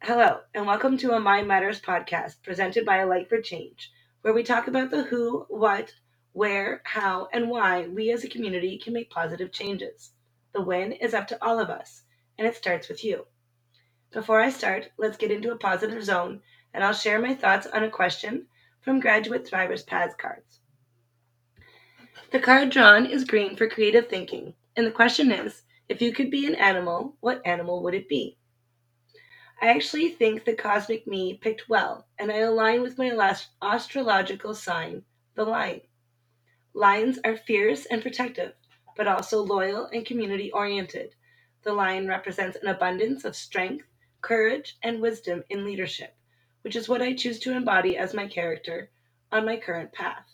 Hello, and welcome to a Mind Matters podcast presented by A Light for Change, where we talk about the who, what, where, how, and why we as a community can make positive changes. The win is up to all of us, and it starts with you. Before I start, let's get into a positive zone, and I'll share my thoughts on a question from Graduate Thrivers PAZ cards. The card drawn is green for creative thinking, and the question is if you could be an animal, what animal would it be? I actually think the cosmic me picked well, and I align with my last astrological sign, the lion. Lions are fierce and protective, but also loyal and community oriented. The lion represents an abundance of strength, courage, and wisdom in leadership, which is what I choose to embody as my character on my current path.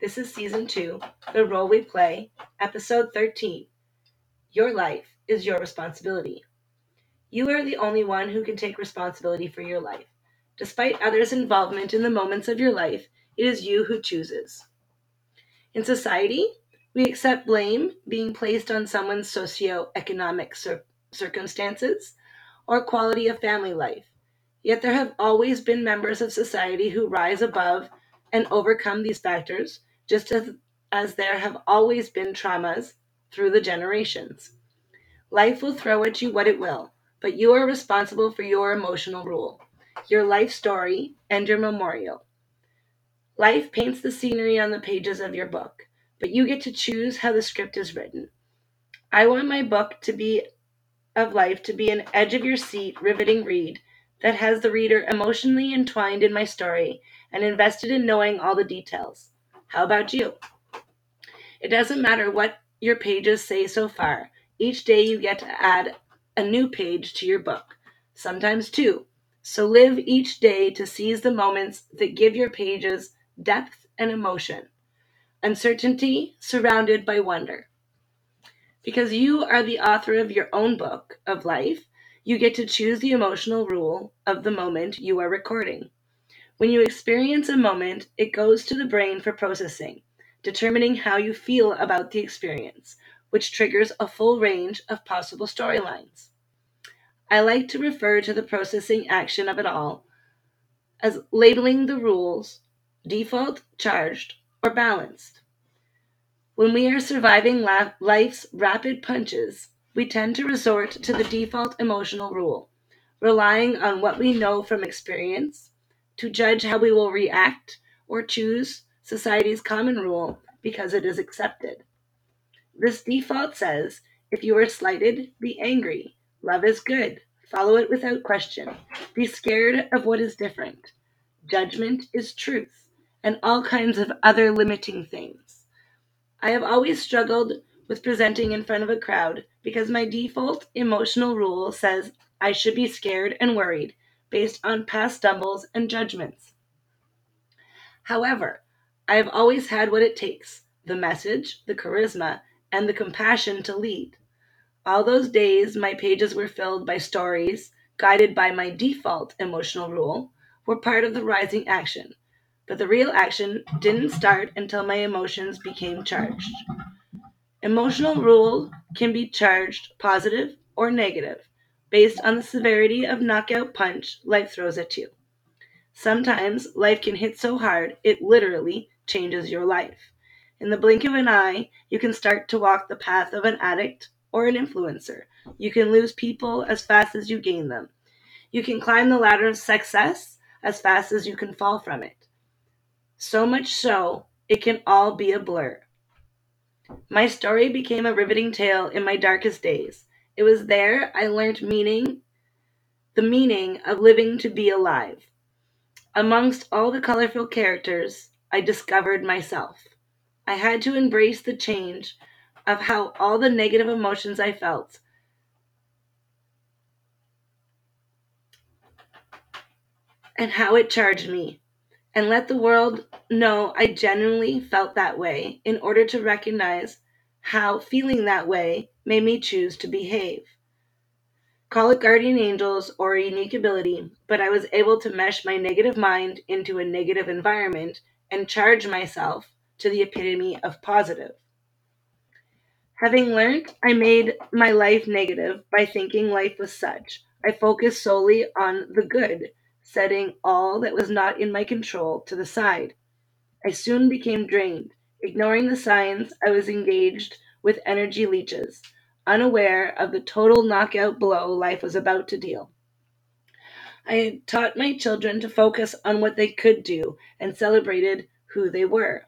This is season two, The Role We Play, episode 13. Your life is your responsibility. You are the only one who can take responsibility for your life. Despite others' involvement in the moments of your life, it is you who chooses. In society, we accept blame being placed on someone's socio-economic cir- circumstances or quality of family life. Yet there have always been members of society who rise above and overcome these factors, just as, as there have always been traumas through the generations. Life will throw at you what it will, but you are responsible for your emotional rule, your life story, and your memorial. Life paints the scenery on the pages of your book, but you get to choose how the script is written. I want my book to be of life to be an edge of your seat, riveting read that has the reader emotionally entwined in my story and invested in knowing all the details. How about you? It doesn't matter what your pages say so far. Each day you get to add a new page to your book, sometimes two. So live each day to seize the moments that give your pages depth and emotion, uncertainty surrounded by wonder. Because you are the author of your own book of life, you get to choose the emotional rule of the moment you are recording. When you experience a moment, it goes to the brain for processing, determining how you feel about the experience, which triggers a full range of possible storylines. I like to refer to the processing action of it all as labeling the rules default, charged, or balanced. When we are surviving la- life's rapid punches, we tend to resort to the default emotional rule, relying on what we know from experience to judge how we will react or choose society's common rule because it is accepted. This default says if you are slighted, be angry. Love is good. Follow it without question. Be scared of what is different. Judgment is truth, and all kinds of other limiting things. I have always struggled with presenting in front of a crowd because my default emotional rule says I should be scared and worried based on past stumbles and judgments. However, I have always had what it takes the message, the charisma, and the compassion to lead. All those days my pages were filled by stories guided by my default emotional rule were part of the rising action, but the real action didn't start until my emotions became charged. Emotional rule can be charged positive or negative based on the severity of knockout punch life throws at you. Sometimes life can hit so hard it literally changes your life. In the blink of an eye, you can start to walk the path of an addict or an influencer. You can lose people as fast as you gain them. You can climb the ladder of success as fast as you can fall from it. So much so, it can all be a blur. My story became a riveting tale in my darkest days. It was there I learned meaning, the meaning of living to be alive. Amongst all the colorful characters, I discovered myself. I had to embrace the change of how all the negative emotions I felt and how it charged me, and let the world know I genuinely felt that way in order to recognize how feeling that way made me choose to behave. Call it guardian angels or a unique ability, but I was able to mesh my negative mind into a negative environment and charge myself to the epitome of positive. Having learned, I made my life negative by thinking life was such. I focused solely on the good, setting all that was not in my control to the side. I soon became drained, ignoring the signs I was engaged with energy leeches, unaware of the total knockout blow life was about to deal. I taught my children to focus on what they could do and celebrated who they were.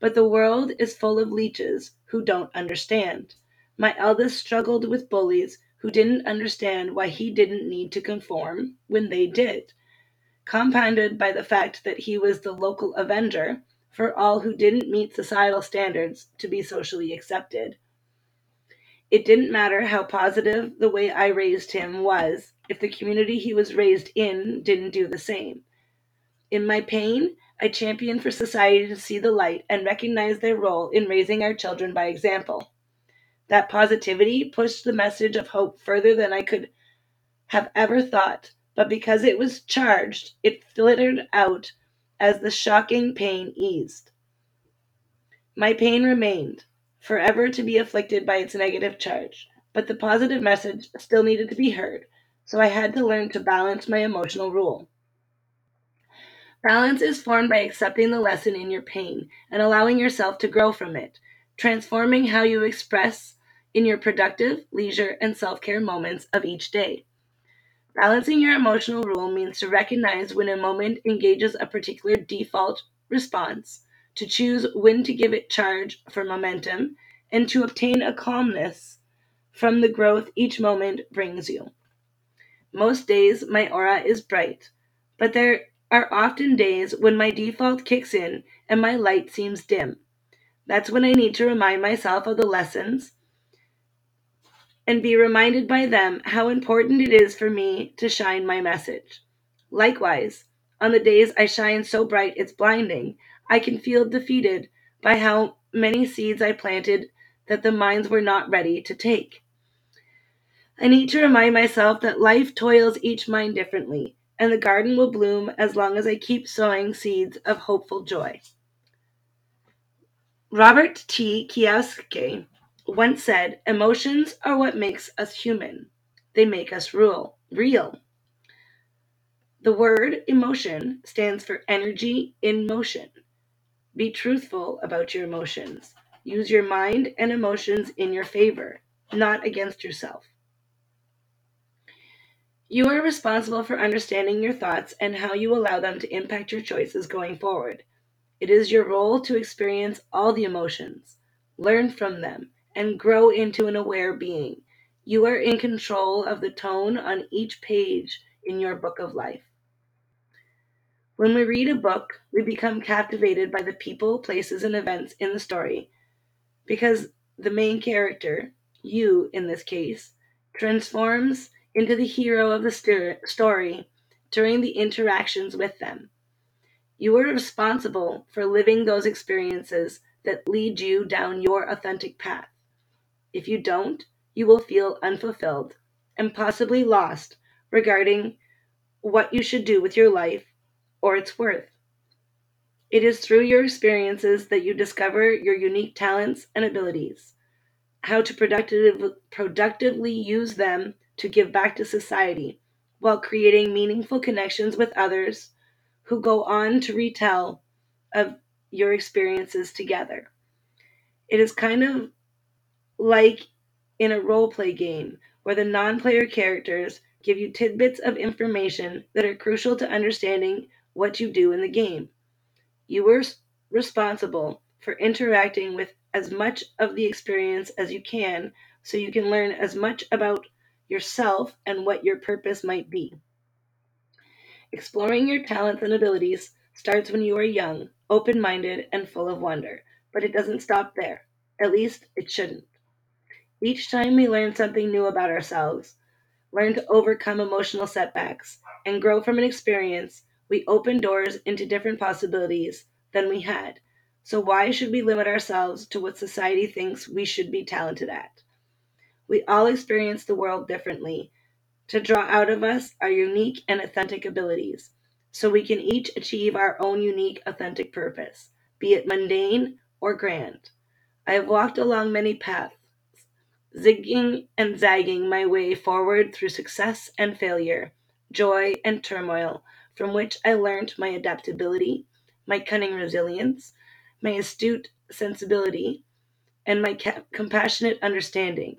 But the world is full of leeches who don't understand. My eldest struggled with bullies who didn't understand why he didn't need to conform when they did, compounded by the fact that he was the local avenger for all who didn't meet societal standards to be socially accepted. It didn't matter how positive the way I raised him was if the community he was raised in didn't do the same. In my pain, I championed for society to see the light and recognize their role in raising our children by example. That positivity pushed the message of hope further than I could have ever thought, but because it was charged, it flittered out as the shocking pain eased. My pain remained, forever to be afflicted by its negative charge, but the positive message still needed to be heard, so I had to learn to balance my emotional rule. Balance is formed by accepting the lesson in your pain and allowing yourself to grow from it, transforming how you express in your productive, leisure, and self care moments of each day. Balancing your emotional rule means to recognize when a moment engages a particular default response, to choose when to give it charge for momentum, and to obtain a calmness from the growth each moment brings you. Most days my aura is bright, but there are often days when my default kicks in and my light seems dim. That's when I need to remind myself of the lessons and be reminded by them how important it is for me to shine my message. Likewise, on the days I shine so bright it's blinding, I can feel defeated by how many seeds I planted that the minds were not ready to take. I need to remind myself that life toils each mind differently, and the garden will bloom as long as I keep sowing seeds of hopeful joy. Robert T. Kiyosaki once said, Emotions are what makes us human. They make us rule, real. The word emotion stands for energy in motion. Be truthful about your emotions. Use your mind and emotions in your favor, not against yourself. You are responsible for understanding your thoughts and how you allow them to impact your choices going forward. It is your role to experience all the emotions, learn from them, and grow into an aware being. You are in control of the tone on each page in your book of life. When we read a book, we become captivated by the people, places, and events in the story because the main character, you in this case, transforms into the hero of the story during the interactions with them. You are responsible for living those experiences that lead you down your authentic path. If you don't, you will feel unfulfilled and possibly lost regarding what you should do with your life or its worth. It is through your experiences that you discover your unique talents and abilities, how to productive, productively use them to give back to society while creating meaningful connections with others who go on to retell of your experiences together. It is kind of like in a role play game where the non player characters give you tidbits of information that are crucial to understanding what you do in the game. You are responsible for interacting with as much of the experience as you can so you can learn as much about yourself and what your purpose might be. Exploring your talents and abilities starts when you are young, open minded, and full of wonder, but it doesn't stop there. At least, it shouldn't. Each time we learn something new about ourselves, learn to overcome emotional setbacks, and grow from an experience, we open doors into different possibilities than we had. So, why should we limit ourselves to what society thinks we should be talented at? We all experience the world differently. To draw out of us our unique and authentic abilities, so we can each achieve our own unique, authentic purpose, be it mundane or grand. I have walked along many paths, zigging and zagging my way forward through success and failure, joy and turmoil, from which I learned my adaptability, my cunning resilience, my astute sensibility, and my ca- compassionate understanding,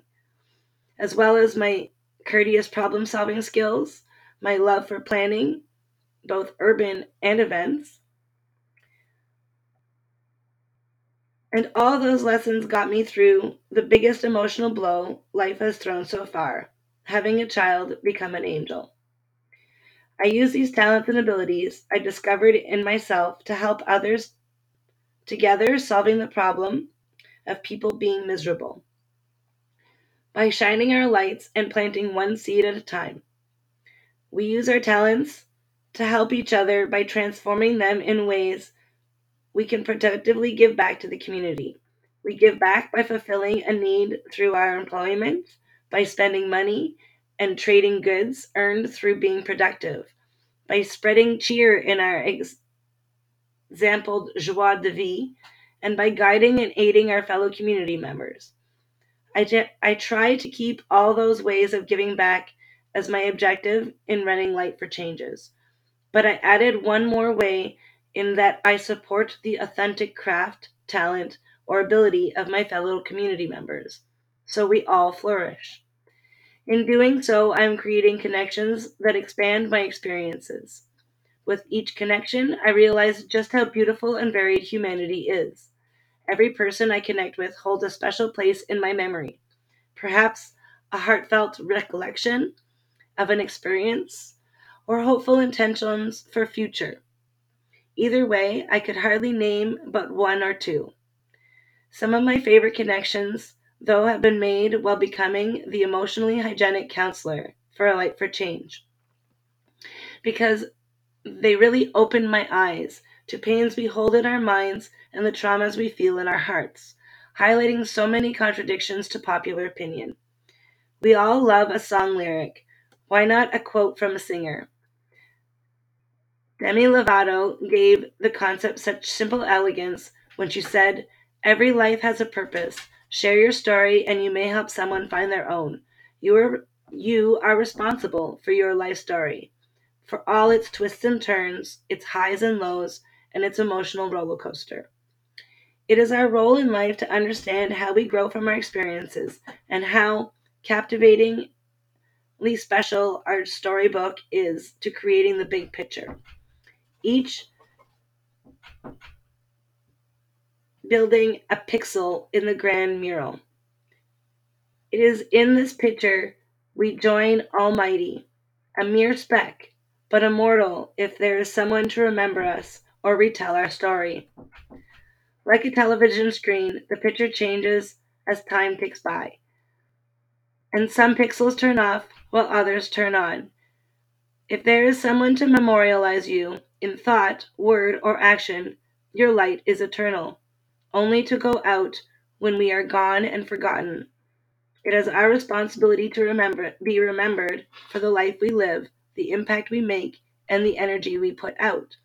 as well as my courteous problem solving skills, my love for planning, both urban and events. And all those lessons got me through the biggest emotional blow life has thrown so far having a child become an angel. I use these talents and abilities I discovered in myself to help others together solving the problem of people being miserable by shining our lights and planting one seed at a time. We use our talents to help each other by transforming them in ways we can productively give back to the community. We give back by fulfilling a need through our employment, by spending money and trading goods earned through being productive, by spreading cheer in our ex- exampled joie de vie, and by guiding and aiding our fellow community members. I, try to keep all those ways of giving back as my objective in running Light for Changes. But I added one more way in that I support the authentic craft, talent, or ability of my fellow community members, so we all flourish. In doing so, I am creating connections that expand my experiences. With each connection, I realize just how beautiful and varied humanity is. Every person I connect with holds a special place in my memory, perhaps a heartfelt recollection of an experience or hopeful intentions for future. Either way, I could hardly name but one or two. Some of my favorite connections, though, have been made while becoming the emotionally hygienic counselor for a Light for Change. Because they really opened my eyes to pains we hold in our minds and the traumas we feel in our hearts, highlighting so many contradictions to popular opinion. We all love a song lyric. Why not a quote from a singer? Demi Lovato gave the concept such simple elegance when she said, Every life has a purpose. Share your story and you may help someone find their own. You are you are responsible for your life story, for all its twists and turns, its highs and lows, and its emotional roller coaster. It is our role in life to understand how we grow from our experiences and how captivatingly special our storybook is to creating the big picture. Each building a pixel in the grand mural. It is in this picture we join Almighty, a mere speck, but immortal if there is someone to remember us or retell our story. Like a television screen, the picture changes as time ticks by. And some pixels turn off while others turn on. If there is someone to memorialize you in thought, word, or action, your light is eternal, only to go out when we are gone and forgotten. It is our responsibility to remember, be remembered for the life we live, the impact we make, and the energy we put out.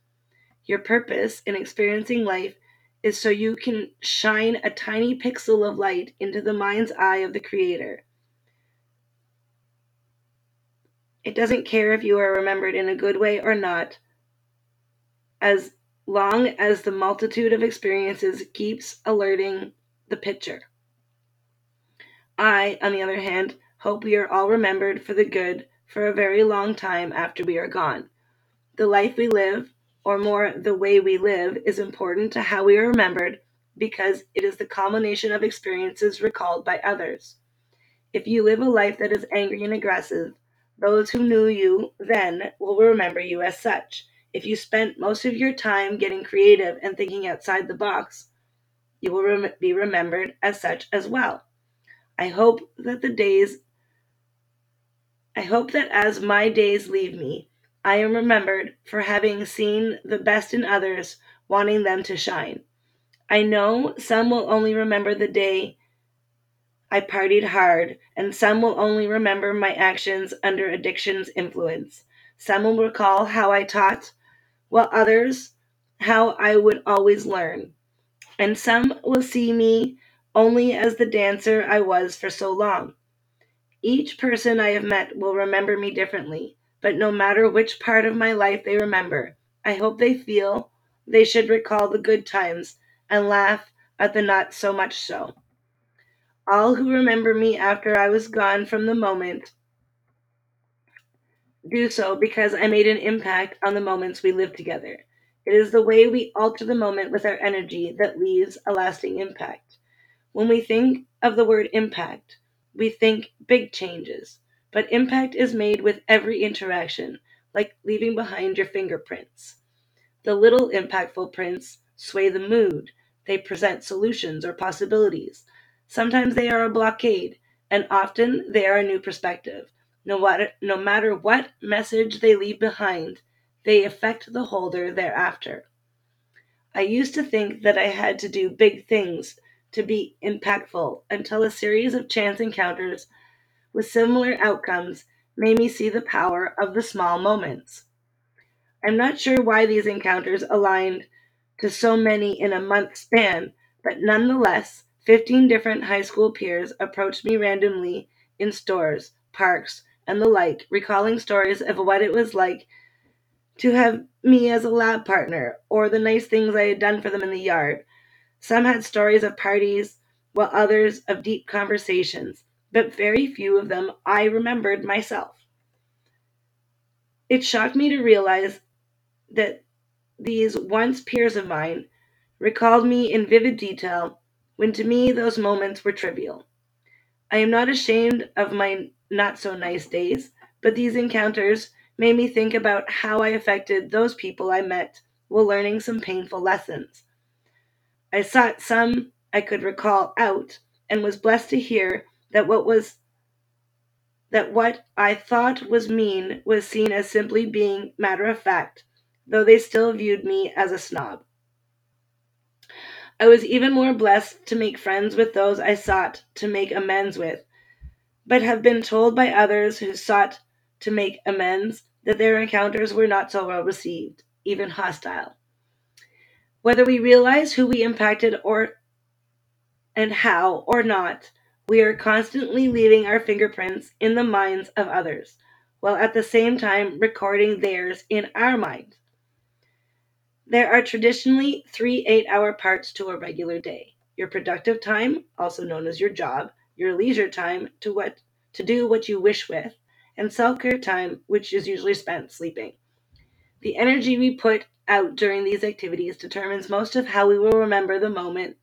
Your purpose in experiencing life is so you can shine a tiny pixel of light into the mind's eye of the Creator. It doesn't care if you are remembered in a good way or not, as long as the multitude of experiences keeps alerting the picture. I, on the other hand, hope we are all remembered for the good for a very long time after we are gone. The life we live, or more, the way we live, is important to how we are remembered because it is the culmination of experiences recalled by others. If you live a life that is angry and aggressive, those who knew you then will remember you as such. If you spent most of your time getting creative and thinking outside the box, you will rem- be remembered as such as well. I hope that the days I hope that as my days leave me, I am remembered for having seen the best in others, wanting them to shine. I know some will only remember the day I partied hard, and some will only remember my actions under addiction's influence. Some will recall how I taught, while others how I would always learn. And some will see me only as the dancer I was for so long. Each person I have met will remember me differently, but no matter which part of my life they remember, I hope they feel they should recall the good times and laugh at the not so much so. All who remember me after I was gone from the moment do so because I made an impact on the moments we lived together. It is the way we alter the moment with our energy that leaves a lasting impact. When we think of the word impact, we think big changes, but impact is made with every interaction, like leaving behind your fingerprints. The little impactful prints sway the mood, they present solutions or possibilities. Sometimes they are a blockade, and often they are a new perspective. No matter, no matter what message they leave behind, they affect the holder thereafter. I used to think that I had to do big things to be impactful until a series of chance encounters with similar outcomes made me see the power of the small moments. I'm not sure why these encounters aligned to so many in a month span, but nonetheless, 15 different high school peers approached me randomly in stores, parks, and the like, recalling stories of what it was like to have me as a lab partner or the nice things I had done for them in the yard. Some had stories of parties, while others of deep conversations, but very few of them I remembered myself. It shocked me to realize that these once peers of mine recalled me in vivid detail when to me those moments were trivial. I am not ashamed of my not so nice days, but these encounters made me think about how I affected those people I met while learning some painful lessons. I sought some I could recall out and was blessed to hear that what was that what I thought was mean was seen as simply being matter of fact, though they still viewed me as a snob. I was even more blessed to make friends with those I sought to make amends with, but have been told by others who sought to make amends that their encounters were not so well received, even hostile. Whether we realize who we impacted or and how or not, we are constantly leaving our fingerprints in the minds of others, while at the same time recording theirs in our mind. There are traditionally three eight hour parts to a regular day your productive time, also known as your job, your leisure time to what to do what you wish with, and self-care time, which is usually spent sleeping. The energy we put out during these activities determines most of how we will remember the moment.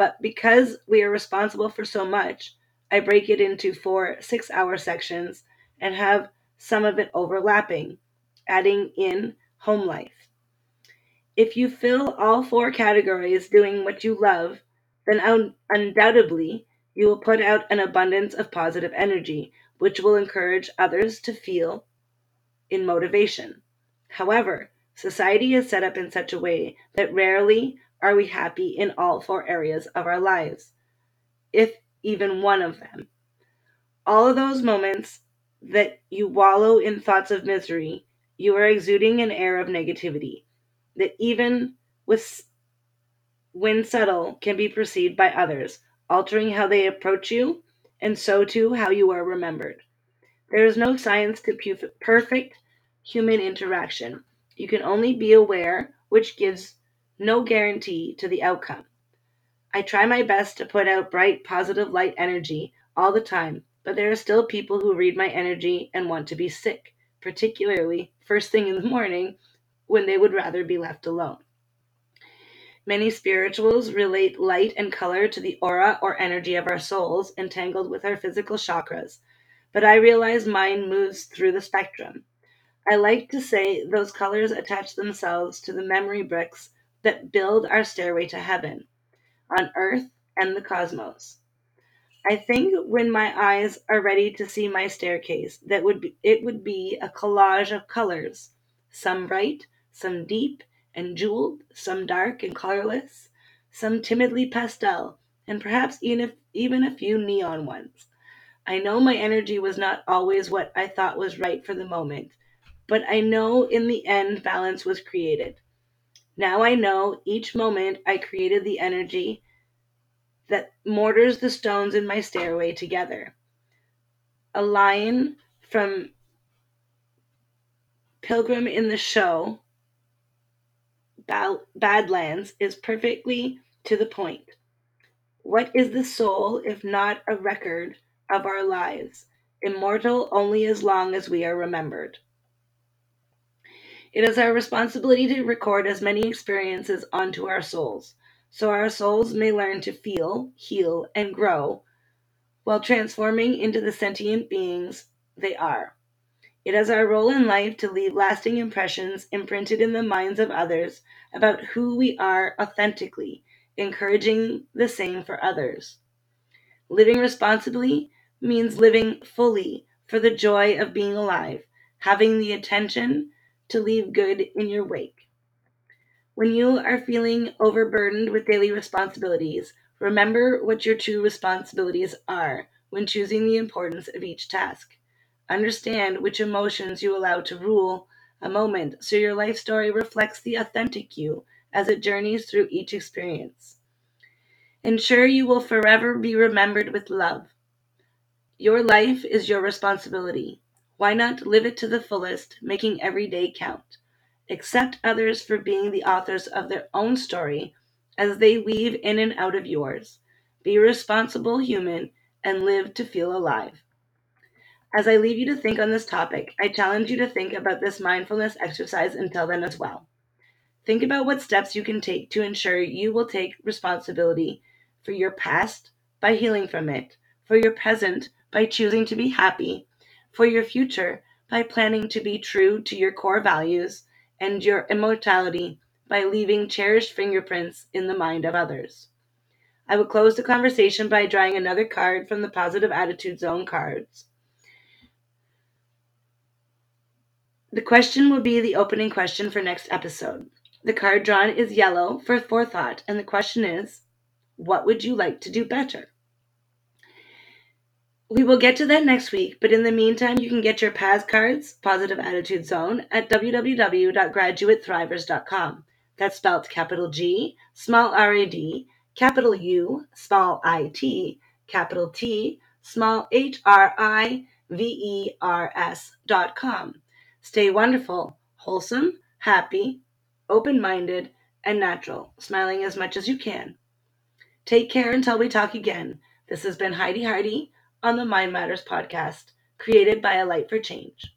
But because we are responsible for so much, I break it into four six hour sections and have some of it overlapping, adding in home life. If you fill all four categories doing what you love, then un- undoubtedly you will put out an abundance of positive energy, which will encourage others to feel in motivation. However, society is set up in such a way that rarely are we happy in all four areas of our lives, if even one of them. All of those moments that you wallow in thoughts of misery, you are exuding an air of negativity that even with when subtle can be perceived by others, altering how they approach you and so too how you are remembered. There is no science to perfect human interaction. You can only be aware, which gives no guarantee to the outcome. I try my best to put out bright, positive light energy all the time, but there are still people who read my energy and want to be sick, particularly first thing in the morning when they would rather be left alone. Many spirituals relate light and color to the aura or energy of our souls entangled with our physical chakras, but I realize mine moves through the spectrum. I like to say those colors attach themselves to the memory bricks that build our stairway to heaven, on earth and the cosmos. I think when my eyes are ready to see my staircase, that would be, it would be a collage of colors, some bright, some deep and jeweled, some dark and colorless, some timidly pastel, and perhaps even, even a few neon ones. I know my energy was not always what I thought was right for the moment, but I know in the end balance was created. Now I know each moment I created the energy that mortars the stones in my stairway together. A line from Pilgrim in the Show, Badlands, is perfectly to the point. What is the soul if not a record of our lives, immortal only as long as we are remembered? It is our responsibility to record as many experiences onto our souls, so our souls may learn to feel, heal, and grow while transforming into the sentient beings they are. It is our role in life to leave lasting impressions imprinted in the minds of others about who we are authentically, encouraging the same for others. Living responsibly means living fully for the joy of being alive, having the attention to leave good in your wake. When you are feeling overburdened with daily responsibilities, remember what your true responsibilities are when choosing the importance of each task. Understand which emotions you allow to rule a moment so your life story reflects the authentic you as it journeys through each experience. Ensure you will forever be remembered with love. Your life is your responsibility. Why not live it to the fullest, making every day count? Accept others for being the authors of their own story as they weave in and out of yours. Be a responsible human and live to feel alive. As I leave you to think on this topic, I challenge you to think about this mindfulness exercise until then as well. Think about what steps you can take to ensure you will take responsibility for your past by healing from it, for your present by choosing to be happy, for your future by planning to be true to your core values, and your immortality by leaving cherished fingerprints in the mind of others. I will close the conversation by drawing another card from the Positive Attitude Zone cards. The question will be the opening question for next episode. The card drawn is yellow for forethought, and the question is What would you like to do better? We will get to that next week, but in the meantime, you can get your PAZ cards, Positive Attitude Zone, at www.graduatethrivers.com. That's spelled capital G, small r a d, capital U, small i t, capital T, small h r i v e r s dot com. Stay wonderful, wholesome, happy, open minded, and natural, smiling as much as you can. Take care until we talk again. This has been Heidi Hardy on the Mind Matters podcast, created by A Light for Change.